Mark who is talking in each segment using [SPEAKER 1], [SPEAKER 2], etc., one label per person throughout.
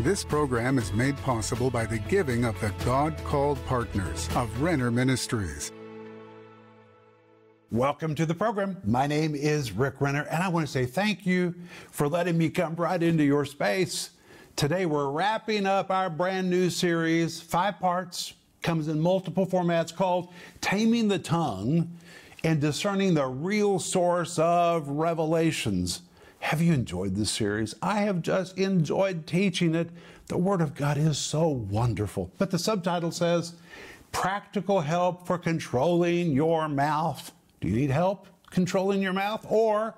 [SPEAKER 1] This program is made possible by the giving of the God called partners of Renner Ministries.
[SPEAKER 2] Welcome to the program. My name is Rick Renner, and I want to say thank you for letting me come right into your space. Today, we're wrapping up our brand new series, five parts, comes in multiple formats called Taming the Tongue and Discerning the Real Source of Revelations. Have you enjoyed this series? I have just enjoyed teaching it. The Word of God is so wonderful. But the subtitle says, Practical Help for Controlling Your Mouth. Do you need help controlling your mouth? Or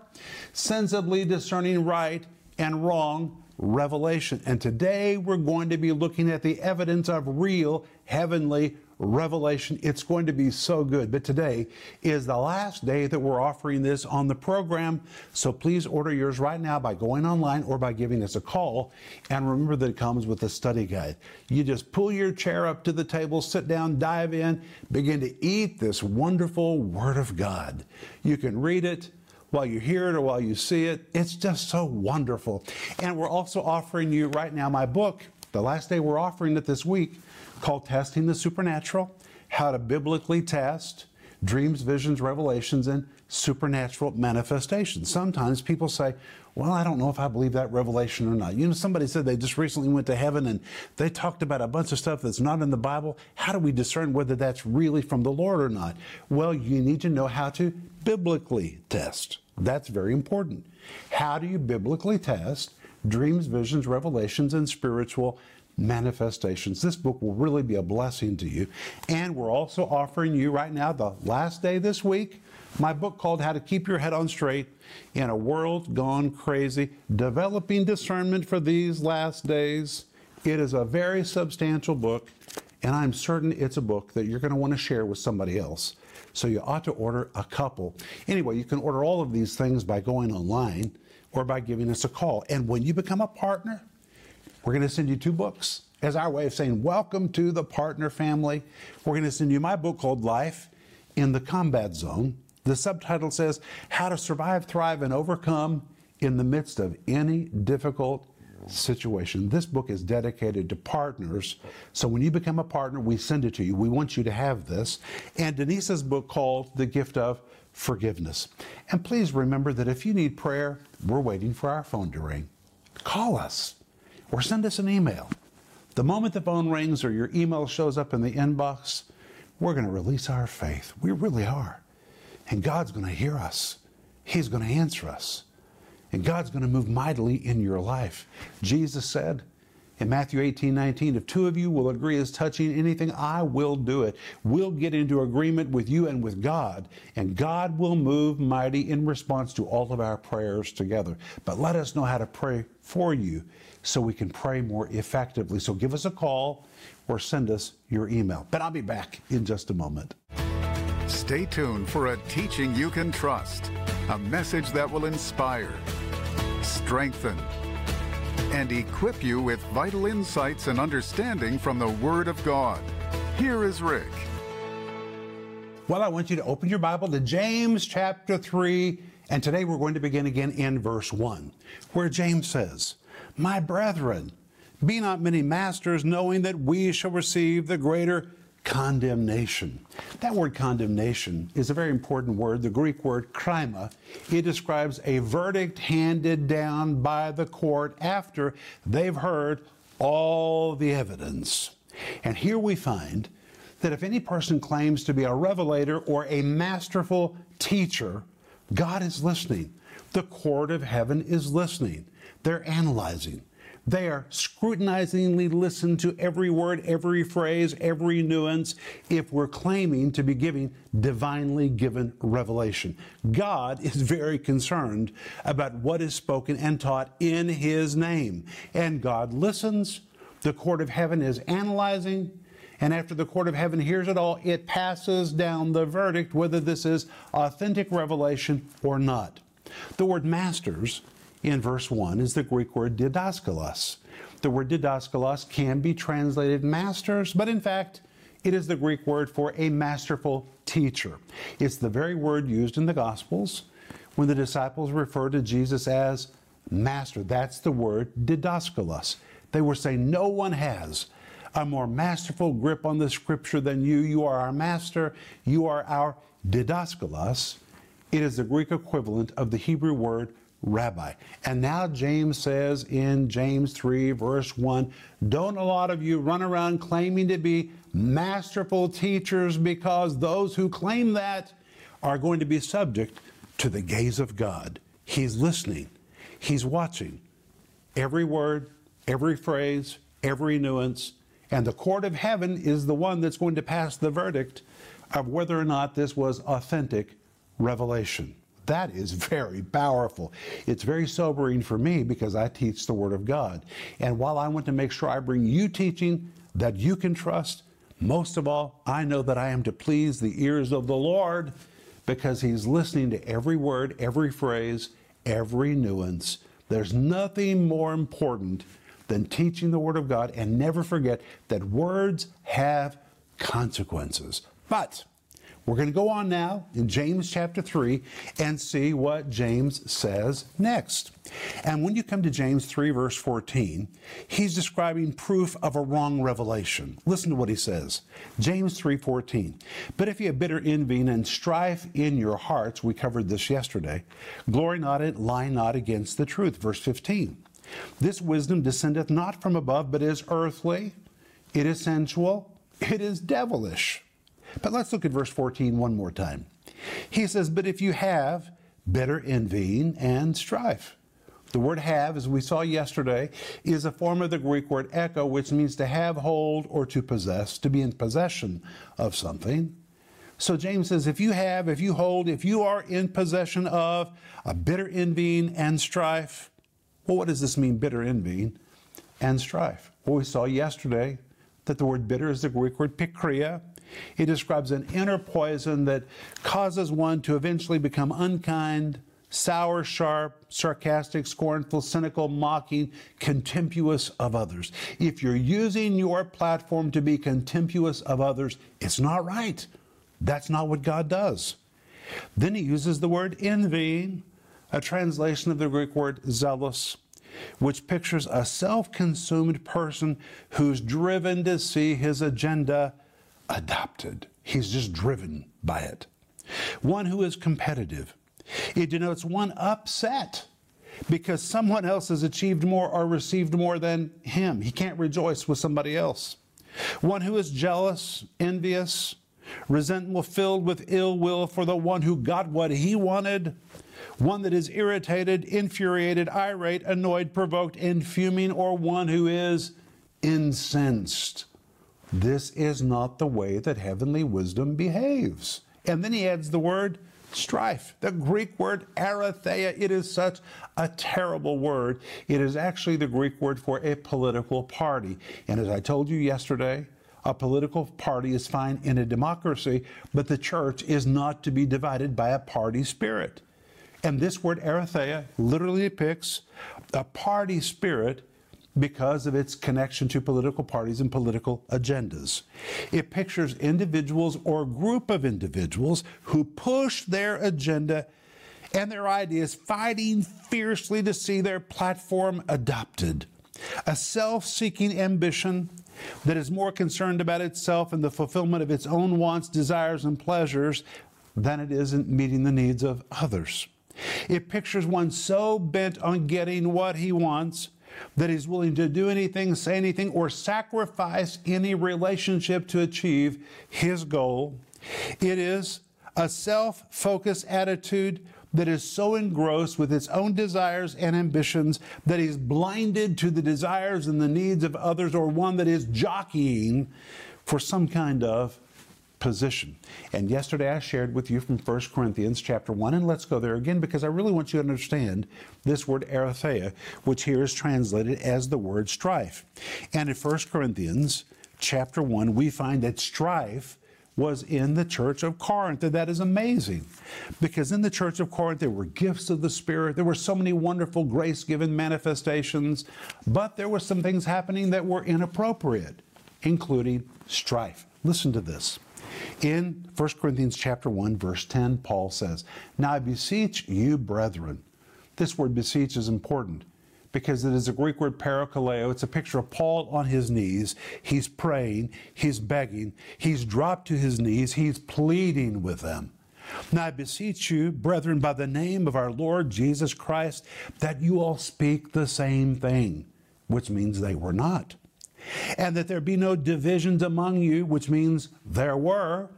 [SPEAKER 2] sensibly discerning right and wrong revelation. And today we're going to be looking at the evidence of real heavenly revelation. It's going to be so good. But today is the last day that we're offering this on the program. So please order yours right now by going online or by giving us a call. And remember that it comes with a study guide. You just pull your chair up to the table, sit down, dive in, begin to eat this wonderful Word of God. You can read it while you hear it or while you see it. It's just so wonderful. And we're also offering you right now my book. The last day we're offering it this week called Testing the Supernatural How to Biblically Test Dreams, Visions, Revelations, and Supernatural Manifestations. Sometimes people say, Well, I don't know if I believe that revelation or not. You know, somebody said they just recently went to heaven and they talked about a bunch of stuff that's not in the Bible. How do we discern whether that's really from the Lord or not? Well, you need to know how to biblically test. That's very important. How do you biblically test dreams, visions, revelations, and spiritual manifestations. This book will really be a blessing to you. And we're also offering you right now, the last day this week, my book called How to Keep Your Head on Straight in a World Gone Crazy Developing Discernment for These Last Days. It is a very substantial book, and I'm certain it's a book that you're going to want to share with somebody else. So you ought to order a couple. Anyway, you can order all of these things by going online or by giving us a call. And when you become a partner, we're going to send you two books as our way of saying, Welcome to the partner family. We're going to send you my book called Life in the Combat Zone. The subtitle says, How to Survive, Thrive, and Overcome in the Midst of Any Difficult Situation. This book is dedicated to partners. So when you become a partner, we send it to you. We want you to have this. And Denise's book called The Gift of Forgiveness. And please remember that if you need prayer, we're waiting for our phone to ring. Call us or send us an email. The moment the phone rings or your email shows up in the inbox, we're going to release our faith. We really are. And God's going to hear us. He's going to answer us. And God's going to move mightily in your life. Jesus said, in Matthew 18, 19, if two of you will agree as touching anything, I will do it. We'll get into agreement with you and with God, and God will move mighty in response to all of our prayers together. But let us know how to pray for you so we can pray more effectively. So give us a call or send us your email. But I'll be back in just a moment.
[SPEAKER 1] Stay tuned for a teaching you can trust, a message that will inspire, strengthen, and equip you with vital insights and understanding from the Word of God. Here is Rick.
[SPEAKER 2] Well, I want you to open your Bible to James chapter 3, and today we're going to begin again in verse 1, where James says, My brethren, be not many masters, knowing that we shall receive the greater condemnation. That word condemnation is a very important word, the Greek word krima. It describes a verdict handed down by the court after they've heard all the evidence. And here we find that if any person claims to be a revelator or a masterful teacher, God is listening. The court of heaven is listening. They're analyzing. They are scrutinizingly listen to every word, every phrase, every nuance if we're claiming to be giving divinely given revelation. God is very concerned about what is spoken and taught in His name. And God listens. The court of heaven is analyzing. And after the court of heaven hears it all, it passes down the verdict whether this is authentic revelation or not. The word masters in verse 1 is the Greek word didaskalos. The word didaskalos can be translated masters, but in fact, it is the Greek word for a masterful teacher. It's the very word used in the Gospels when the disciples refer to Jesus as master. That's the word didaskalos. They were saying, No one has a more masterful grip on the scripture than you. You are our master. You are our didaskalos. It is the Greek equivalent of the Hebrew word rabbi. And now James says in James 3, verse 1 Don't a lot of you run around claiming to be masterful teachers because those who claim that are going to be subject to the gaze of God. He's listening, He's watching every word, every phrase, every nuance. And the court of heaven is the one that's going to pass the verdict of whether or not this was authentic revelation. That is very powerful. It's very sobering for me because I teach the Word of God. And while I want to make sure I bring you teaching that you can trust, most of all, I know that I am to please the ears of the Lord because He's listening to every word, every phrase, every nuance. There's nothing more important than teaching the Word of God and never forget that words have consequences. But we're going to go on now in James chapter 3 and see what James says next. And when you come to James 3, verse 14, he's describing proof of a wrong revelation. Listen to what he says. James 3 14. But if you have bitter envy and strife in your hearts, we covered this yesterday, glory not and lie not against the truth. Verse 15. This wisdom descendeth not from above, but is earthly, it is sensual, it is devilish. But let's look at verse 14 one more time. He says, But if you have bitter envying and strife. The word have, as we saw yesterday, is a form of the Greek word echo, which means to have hold or to possess, to be in possession of something. So James says, if you have, if you hold, if you are in possession of a bitter envying and strife, well, what does this mean, bitter envying and strife? Well, we saw yesterday that the word bitter is the Greek word pikria, he describes an inner poison that causes one to eventually become unkind, sour, sharp, sarcastic, scornful, cynical, mocking, contemptuous of others. If you're using your platform to be contemptuous of others, it's not right. That's not what God does. Then he uses the word envying, a translation of the Greek word zelos, which pictures a self consumed person who's driven to see his agenda adopted. He's just driven by it. One who is competitive. It denotes one upset because someone else has achieved more or received more than him. He can't rejoice with somebody else. One who is jealous, envious, resentful, filled with ill will for the one who got what he wanted. One that is irritated, infuriated, irate, annoyed, provoked, and fuming, or one who is incensed this is not the way that heavenly wisdom behaves. And then he adds the word strife, the Greek word eritheia. It is such a terrible word. It is actually the Greek word for a political party. And as I told you yesterday, a political party is fine in a democracy, but the church is not to be divided by a party spirit. And this word eritheia literally depicts a party spirit because of its connection to political parties and political agendas. It pictures individuals or group of individuals who push their agenda and their ideas fighting fiercely to see their platform adopted. A self-seeking ambition that is more concerned about itself and the fulfillment of its own wants, desires, and pleasures than it is in meeting the needs of others. It pictures one so bent on getting what he wants that he's willing to do anything, say anything, or sacrifice any relationship to achieve his goal. It is a self focused attitude that is so engrossed with its own desires and ambitions that he's blinded to the desires and the needs of others, or one that is jockeying for some kind of position. And yesterday I shared with you from 1 Corinthians chapter 1, and let's go there again because I really want you to understand this word eritheia, which here is translated as the word strife. And in 1 Corinthians chapter 1, we find that strife was in the church of Corinth. And that is amazing because in the church of Corinth, there were gifts of the Spirit. There were so many wonderful grace given manifestations, but there were some things happening that were inappropriate, including strife. Listen to this. In 1 Corinthians chapter 1 verse 10 Paul says, "Now I beseech you brethren." This word beseech is important because it is a Greek word parakaleo. It's a picture of Paul on his knees. He's praying, he's begging, he's dropped to his knees, he's pleading with them. Now I beseech you, brethren, by the name of our Lord Jesus Christ, that you all speak the same thing, which means they were not. And that there be no divisions among you, which means there were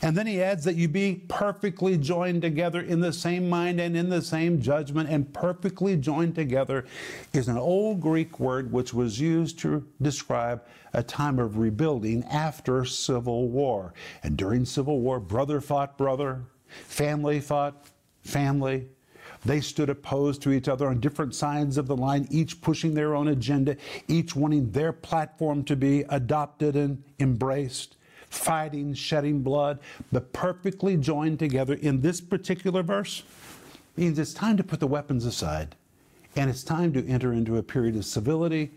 [SPEAKER 2] and then he adds that you be perfectly joined together in the same mind and in the same judgment. And perfectly joined together is an old Greek word which was used to describe a time of rebuilding after civil war. And during civil war, brother fought brother, family fought family. They stood opposed to each other on different sides of the line, each pushing their own agenda, each wanting their platform to be adopted and embraced fighting, shedding blood, but perfectly joined together in this particular verse means it's time to put the weapons aside and it's time to enter into a period of civility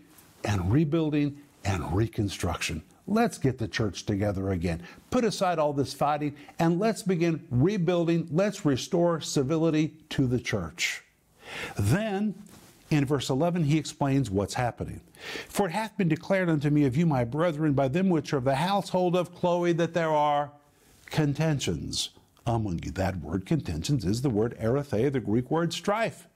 [SPEAKER 2] and rebuilding and reconstruction. Let's get the church together again. Put aside all this fighting and let's begin rebuilding. Let's restore civility to the church. Then in verse 11, he explains what's happening. For it hath been declared unto me of you, my brethren, by them which are of the household of Chloe, that there are contentions among you. That word contentions is the word erethe, the Greek word strife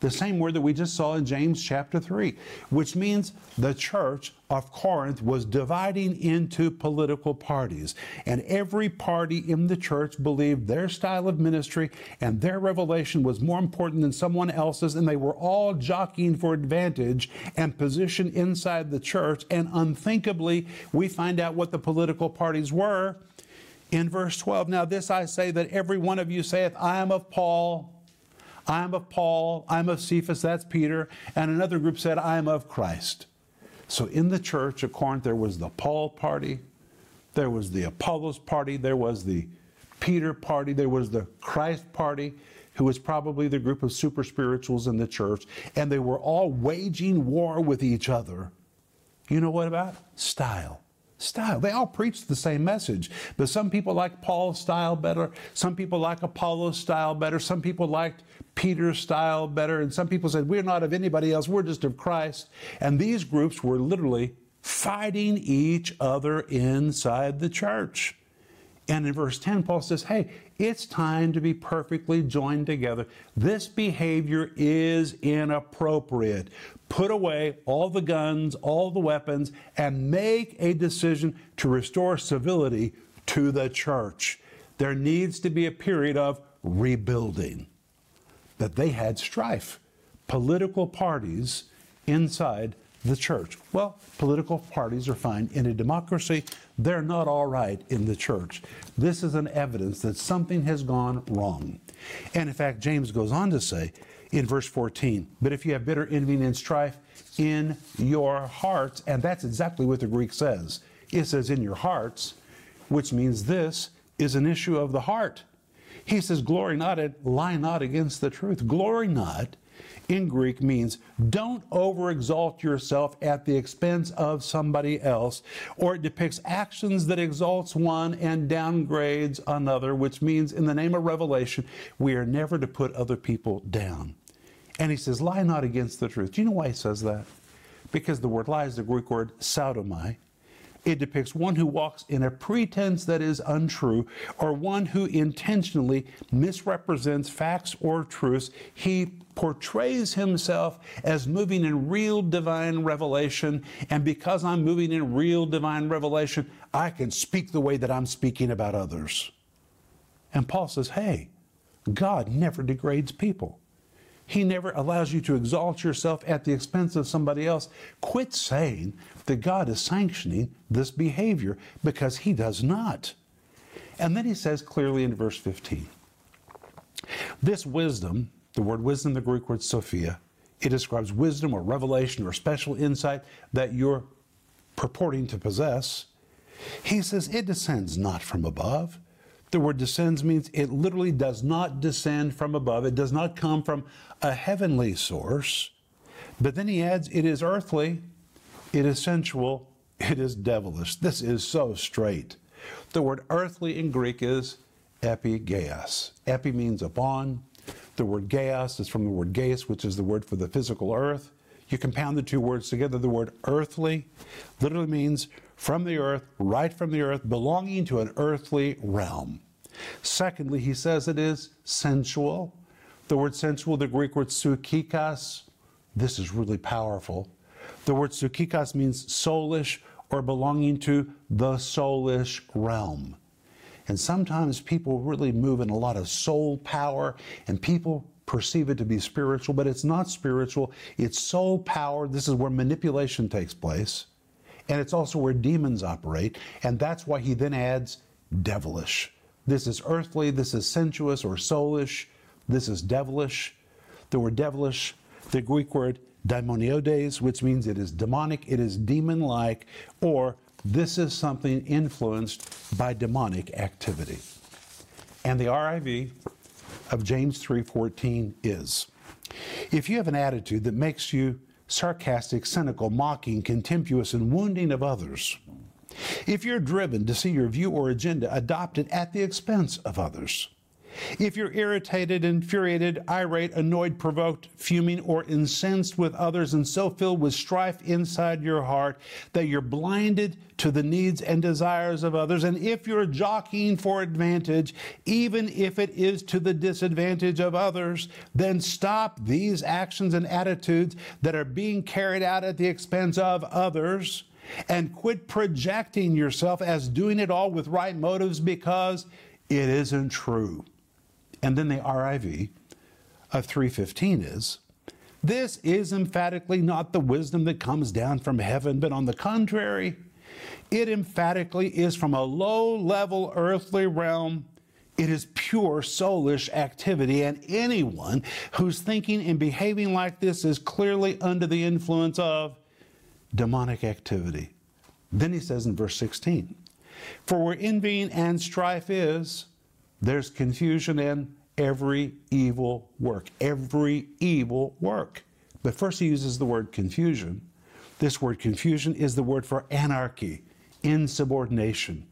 [SPEAKER 2] the same word that we just saw in James chapter 3, which means the church of Corinth was dividing into political parties. And every party in the church believed their style of ministry and their revelation was more important than someone else's, and they were all jockeying for advantage and position inside the church. And unthinkably, we find out what the political parties were in verse 12. Now, this I say that every one of you saith, I am of Paul I'm of Paul, I'm of Cephas, that's Peter, and another group said, I'm of Christ. So in the church of Corinth, there was the Paul party, there was the Apollos party, there was the Peter party, there was the Christ party, who was probably the group of super spirituals in the church, and they were all waging war with each other. You know what about? Style style. They all preach the same message, but some people like Paul's style better. Some people like Apollos' style better. Some people liked Peter's style better. And some people said, We're not of anybody else, we're just of Christ. And these groups were literally fighting each other inside the church. And in verse 10, Paul says, Hey, it's time to be perfectly joined together. This behavior is inappropriate. Put away all the guns, all the weapons, and make a decision to restore civility to the church. There needs to be a period of rebuilding. That they had strife, political parties inside the church. Well, political parties are fine. In a democracy, they're not all right in the church. This is an evidence that something has gone wrong. And in fact, James goes on to say in verse 14, but if you have bitter envy and strife in your hearts, and that's exactly what the Greek says. It says in your hearts, which means this is an issue of the heart. He says, glory not, it, lie not against the truth. Glory not in Greek means don't overexalt yourself at the expense of somebody else, or it depicts actions that exalts one and downgrades another, which means in the name of revelation, we are never to put other people down. And he says, lie not against the truth. Do you know why he says that? Because the word lie is the Greek word pseudomai, it depicts one who walks in a pretense that is untrue or one who intentionally misrepresents facts or truths. He portrays himself as moving in real divine revelation. And because I'm moving in real divine revelation, I can speak the way that I'm speaking about others. And Paul says, hey, God never degrades people. He never allows you to exalt yourself at the expense of somebody else. Quit saying that God is sanctioning this behavior because He does not. And then He says clearly in verse 15 this wisdom, the word wisdom, the Greek word Sophia, it describes wisdom or revelation or special insight that you're purporting to possess. He says it descends not from above. The word descends means it literally does not descend from above. It does not come from a heavenly source. But then he adds, it is earthly, it is sensual, it is devilish. This is so straight. The word earthly in Greek is epigeias. Epi means upon. The word geas is from the word geis, which is the word for the physical earth. You compound the two words together. The word earthly literally means from the earth, right from the earth, belonging to an earthly realm. Secondly, he says it is sensual. The word sensual, the Greek word psychikos, this is really powerful. The word psychikos means soulish or belonging to the soulish realm. And sometimes people really move in a lot of soul power, and people perceive it to be spiritual, but it's not spiritual. It's soul power. This is where manipulation takes place. And it's also where demons operate. And that's why he then adds devilish. This is earthly, this is sensuous or soulish, this is devilish. The word devilish, the Greek word daimoniodes, which means it is demonic, it is demon like, or this is something influenced by demonic activity. And the RIV of James 3:14 is if you have an attitude that makes you sarcastic, cynical, mocking, contemptuous, and wounding of others, if you're driven to see your view or agenda adopted at the expense of others, if you're irritated, infuriated, irate, annoyed, provoked, fuming, or incensed with others, and so filled with strife inside your heart that you're blinded to the needs and desires of others, and if you're jockeying for advantage, even if it is to the disadvantage of others, then stop these actions and attitudes that are being carried out at the expense of others and quit projecting yourself as doing it all with right motives because it isn't true. And then the RIV of 315 is this is emphatically not the wisdom that comes down from heaven, but on the contrary, it emphatically is from a low level earthly realm. It is pure soulish activity, and anyone who's thinking and behaving like this is clearly under the influence of demonic activity. Then he says in verse 16, For where envying and strife is, there's confusion in every evil work. Every evil work. But first, he uses the word confusion. This word confusion is the word for anarchy, insubordination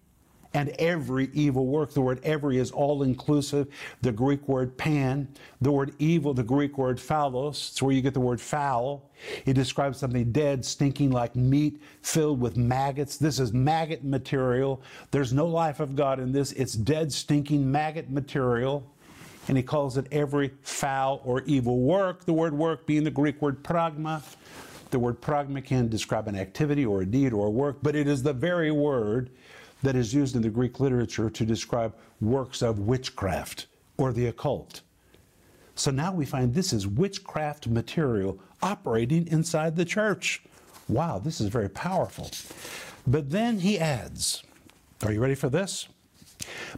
[SPEAKER 2] and every evil work. The word every is all inclusive. The Greek word pan, the word evil, the Greek word phaulos, it's where you get the word foul. It describes something dead, stinking like meat, filled with maggots. This is maggot material. There's no life of God in this. It's dead, stinking maggot material. And he calls it every foul or evil work, the word work being the Greek word pragma. The word pragma can describe an activity or a deed or a work, but it is the very word that is used in the Greek literature to describe works of witchcraft or the occult. So now we find this is witchcraft material operating inside the church. Wow, this is very powerful. But then he adds, Are you ready for this?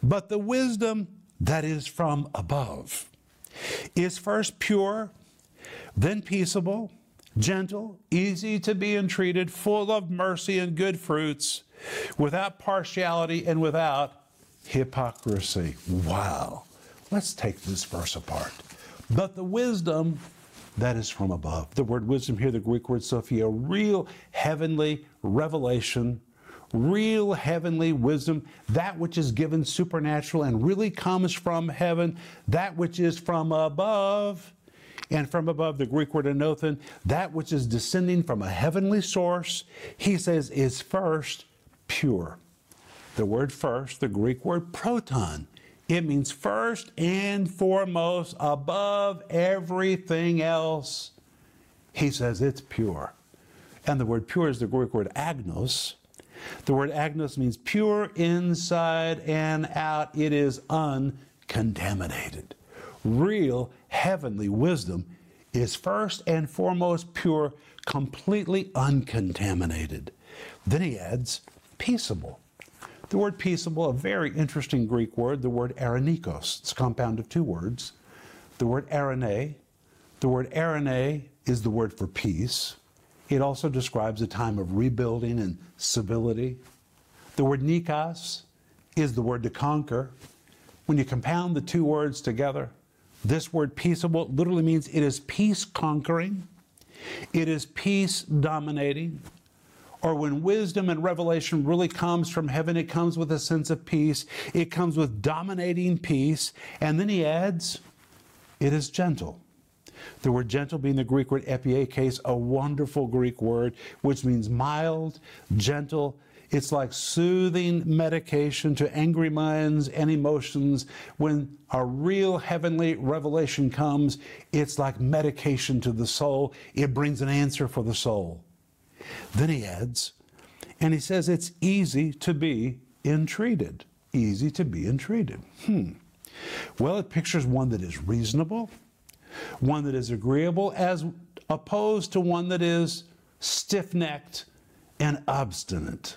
[SPEAKER 2] But the wisdom that is from above is first pure, then peaceable, gentle, easy to be entreated, full of mercy and good fruits without partiality and without hypocrisy. Wow. Let's take this verse apart. But the wisdom that is from above. The word wisdom here, the Greek word Sophia, real heavenly revelation, real heavenly wisdom, that which is given supernatural and really comes from heaven, that which is from above. And from above, the Greek word anothen, that which is descending from a heavenly source, he says, is first pure. The word first, the Greek word proton, it means first and foremost, above everything else. He says it's pure. And the word pure is the Greek word agnos. The word agnos means pure inside and out. It is uncontaminated. Real heavenly wisdom is first and foremost pure, completely uncontaminated. Then he adds, peaceable. The word peaceable, a very interesting Greek word, the word eirenikos. It's a compound of two words. The word eirene, the word eirene is the word for peace. It also describes a time of rebuilding and civility. The word nikos is the word to conquer. When you compound the two words together, this word peaceable literally means it is peace conquering, it is peace dominating, or when wisdom and revelation really comes from heaven, it comes with a sense of peace. It comes with dominating peace. And then he adds, it is gentle. The word gentle being the Greek word epieikes, a wonderful Greek word, which means mild, gentle. It's like soothing medication to angry minds and emotions. When a real heavenly revelation comes, it's like medication to the soul. It brings an answer for the soul. Then he adds, and he says it's easy to be entreated. Easy to be entreated. Hmm. Well, it pictures one that is reasonable, one that is agreeable, as opposed to one that is stiff necked and obstinate.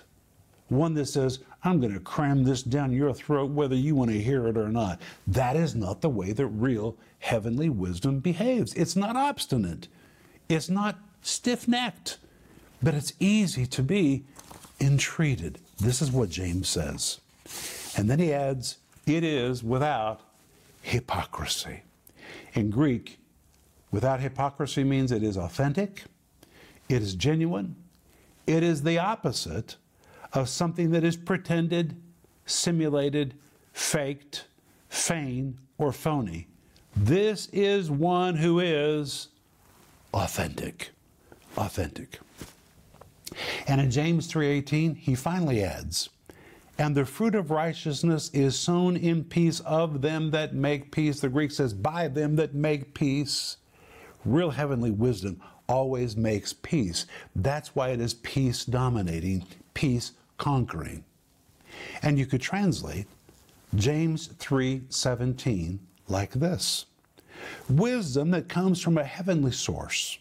[SPEAKER 2] One that says, I'm going to cram this down your throat whether you want to hear it or not. That is not the way that real heavenly wisdom behaves. It's not obstinate, it's not stiff necked, but it's easy to be entreated. This is what James says. And then he adds, it is without hypocrisy. In Greek, without hypocrisy means it is authentic, it is genuine, it is the opposite of something that is pretended, simulated, faked, feigned, or phony. This is one who is authentic. Authentic. And in James 3:18, he finally adds, and the fruit of righteousness is sown in peace of them that make peace. The Greek says, by them that make peace. Real heavenly wisdom always makes peace. That's why it is peace dominating, peace conquering. And you could translate James 3:17 like this. Wisdom that comes from a heavenly source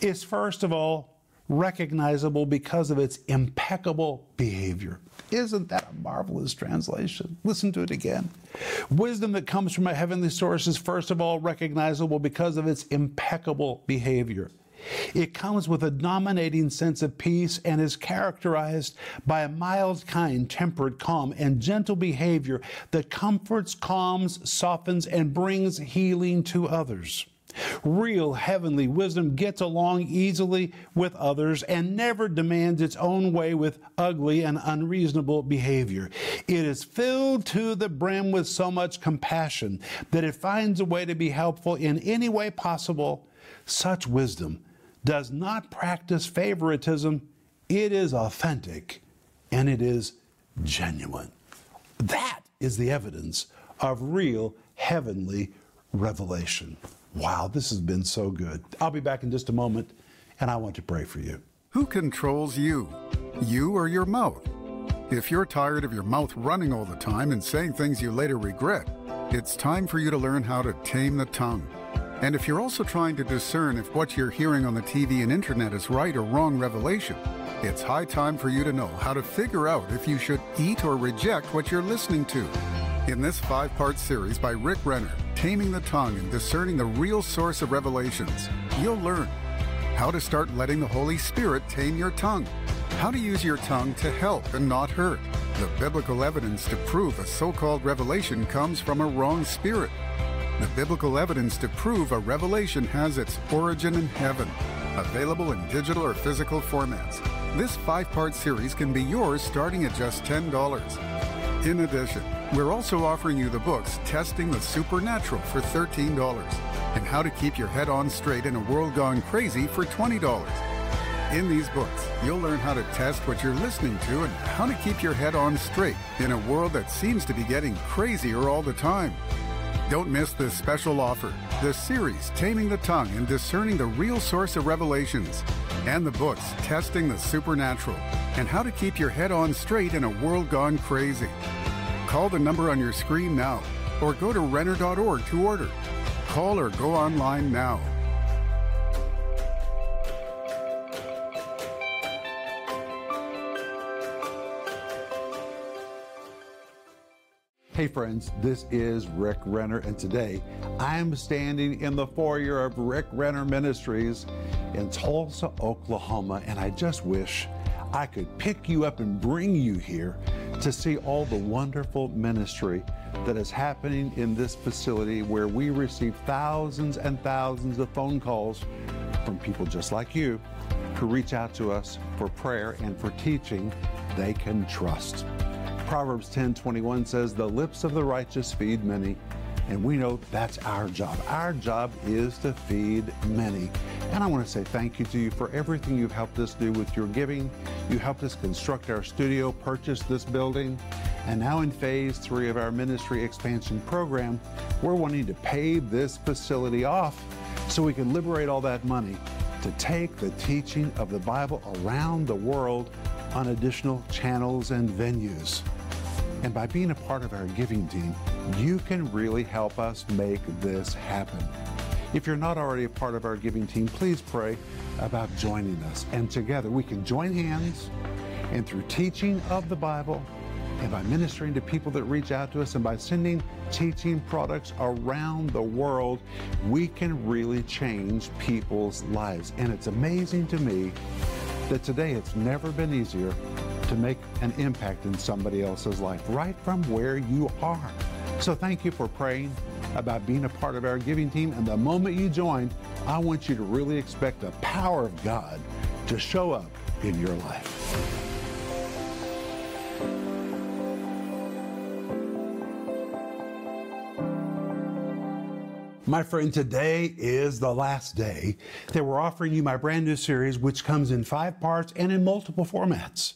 [SPEAKER 2] is first of all recognizable because of its impeccable behavior. Isn't that a marvelous translation? Listen to it again. Wisdom that comes from a heavenly source is first of all recognizable because of its impeccable behavior. It comes with a dominating sense of peace and is characterized by a mild, kind, tempered, calm, and gentle behavior that comforts, calms, softens, and brings healing to others. Real heavenly wisdom gets along easily with others and never demands its own way with ugly and unreasonable behavior. It is filled to the brim with so much compassion that it finds a way to be helpful in any way possible. Such wisdom does not practice favoritism, it is authentic and it is genuine. That is the evidence of real heavenly revelation. Wow, this has been so good. I'll be back in just a moment, and I want to pray for you.
[SPEAKER 1] Who controls you? You or your mouth? If you're tired of your mouth running all the time and saying things you later regret, it's time for you to learn how to tame the tongue. And if you're also trying to discern if what you're hearing on the TV and internet is right or wrong revelation, it's high time for you to know how to figure out if you should eat or reject what you're listening to. In this five part series by Rick Renner, Taming the Tongue and Discerning the Real Source of Revelations, you'll learn how to start letting the Holy Spirit tame your tongue, how to use your tongue to help and not hurt, the biblical evidence to prove a so called revelation comes from a wrong spirit, the biblical evidence to prove a revelation has its origin in heaven, available in digital or physical formats. This five part series can be yours starting at just $10. In addition, we're also offering you the books Testing the Supernatural for $13 and How to Keep Your Head On Straight in a World Gone Crazy for $20. In these books, you'll learn how to test what you're listening to and how to keep your head on straight in a world that seems to be getting crazier all the time. Don't miss this special offer the series Taming the Tongue and Discerning the Real Source of Revelations, and the books Testing the Supernatural and How to Keep Your Head On Straight in a World Gone Crazy. Call the number on your screen now or go to Renner.org to order. Call or go online now.
[SPEAKER 2] Hey, friends, this is Rick Renner, and today I'm standing in the foyer of Rick Renner Ministries in Tulsa, Oklahoma, and I just wish I could pick you up and bring you here to see all the wonderful ministry that is happening in this facility where we receive thousands and thousands of phone calls from people just like you who reach out to us for prayer and for teaching they can trust. Proverbs 10:21 says, "The lips of the righteous feed many, And we know that's our job. Our job is to feed many. And I want to say thank you to you for everything you've helped us do with your giving. You helped us construct our studio, purchase this building. And now in phase three of our ministry expansion program, we're wanting to pave this facility off so we can liberate all that money to take the teaching of the Bible around the world on additional channels and venues. And by being a part of our giving team, you can really help us make this happen. If you're not already a part of our giving team, please pray about joining us. And together we can join hands and through teaching of the Bible and by ministering to people that reach out to us and by sending teaching products around the world, we can really change people's lives. And it's amazing to me that today it's never been easier to make an impact in somebody else's life right from where you are. So thank you for praying about being a part of our giving team. And the moment you join, I want you to really expect the power of God to show up in your life. My friend, today is the last day that we're offering you my brand new series, which comes in five parts and in multiple formats.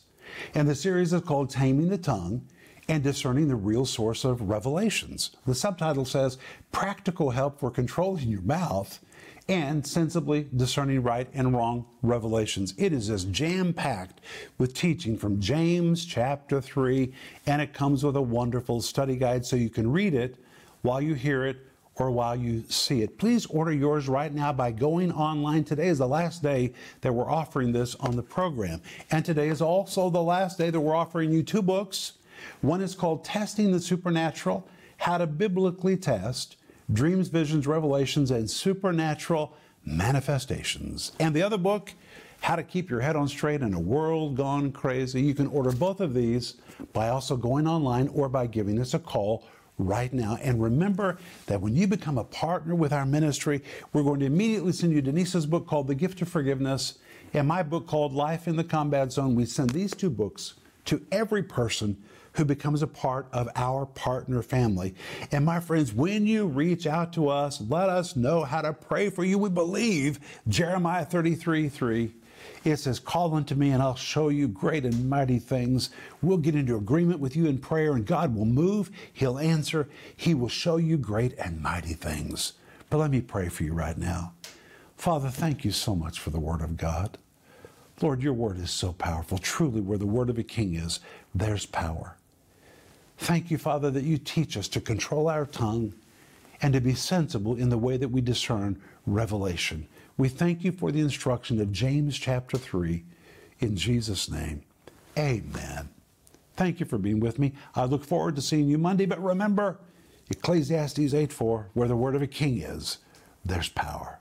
[SPEAKER 2] And the series is called Taming the Tongue and Discerning the Real Source of Revelations. The subtitle says Practical Help for Controlling Your Mouth and Sensibly Discerning Right and Wrong Revelations. It is as jam packed with teaching from James chapter 3, and it comes with a wonderful study guide so you can read it while you hear it or while you see it. Please order yours right now by going online. Today is the last day that we're offering this on the program. And today is also the last day that we're offering you two books. One is called Testing the Supernatural How to Biblically Test Dreams, Visions, Revelations, and Supernatural Manifestations. And the other book, How to Keep Your Head on Straight in a World Gone Crazy. You can order both of these by also going online or by giving us a call right now. And remember that when you become a partner with our ministry, we're going to immediately send you Denise's book called The Gift of Forgiveness and my book called Life in the Combat Zone. We send these two books to every person who becomes a part of our partner family. And my friends, when you reach out to us, let us know how to pray for you. We believe Jeremiah 33 3 it says, Call unto me, and I'll show you great and mighty things. We'll get into agreement with you in prayer, and God will move. He'll answer. He will show you great and mighty things. But let me pray for you right now. Father, thank you so much for the Word of God. Lord, your Word is so powerful. Truly, where the Word of a king is, there's power. Thank you, Father, that you teach us to control our tongue and to be sensible in the way that we discern revelation. We thank you for the instruction of James chapter 3. In Jesus' name, amen. Thank you for being with me. I look forward to seeing you Monday, but remember, Ecclesiastes 8 4, where the word of a king is, there's power.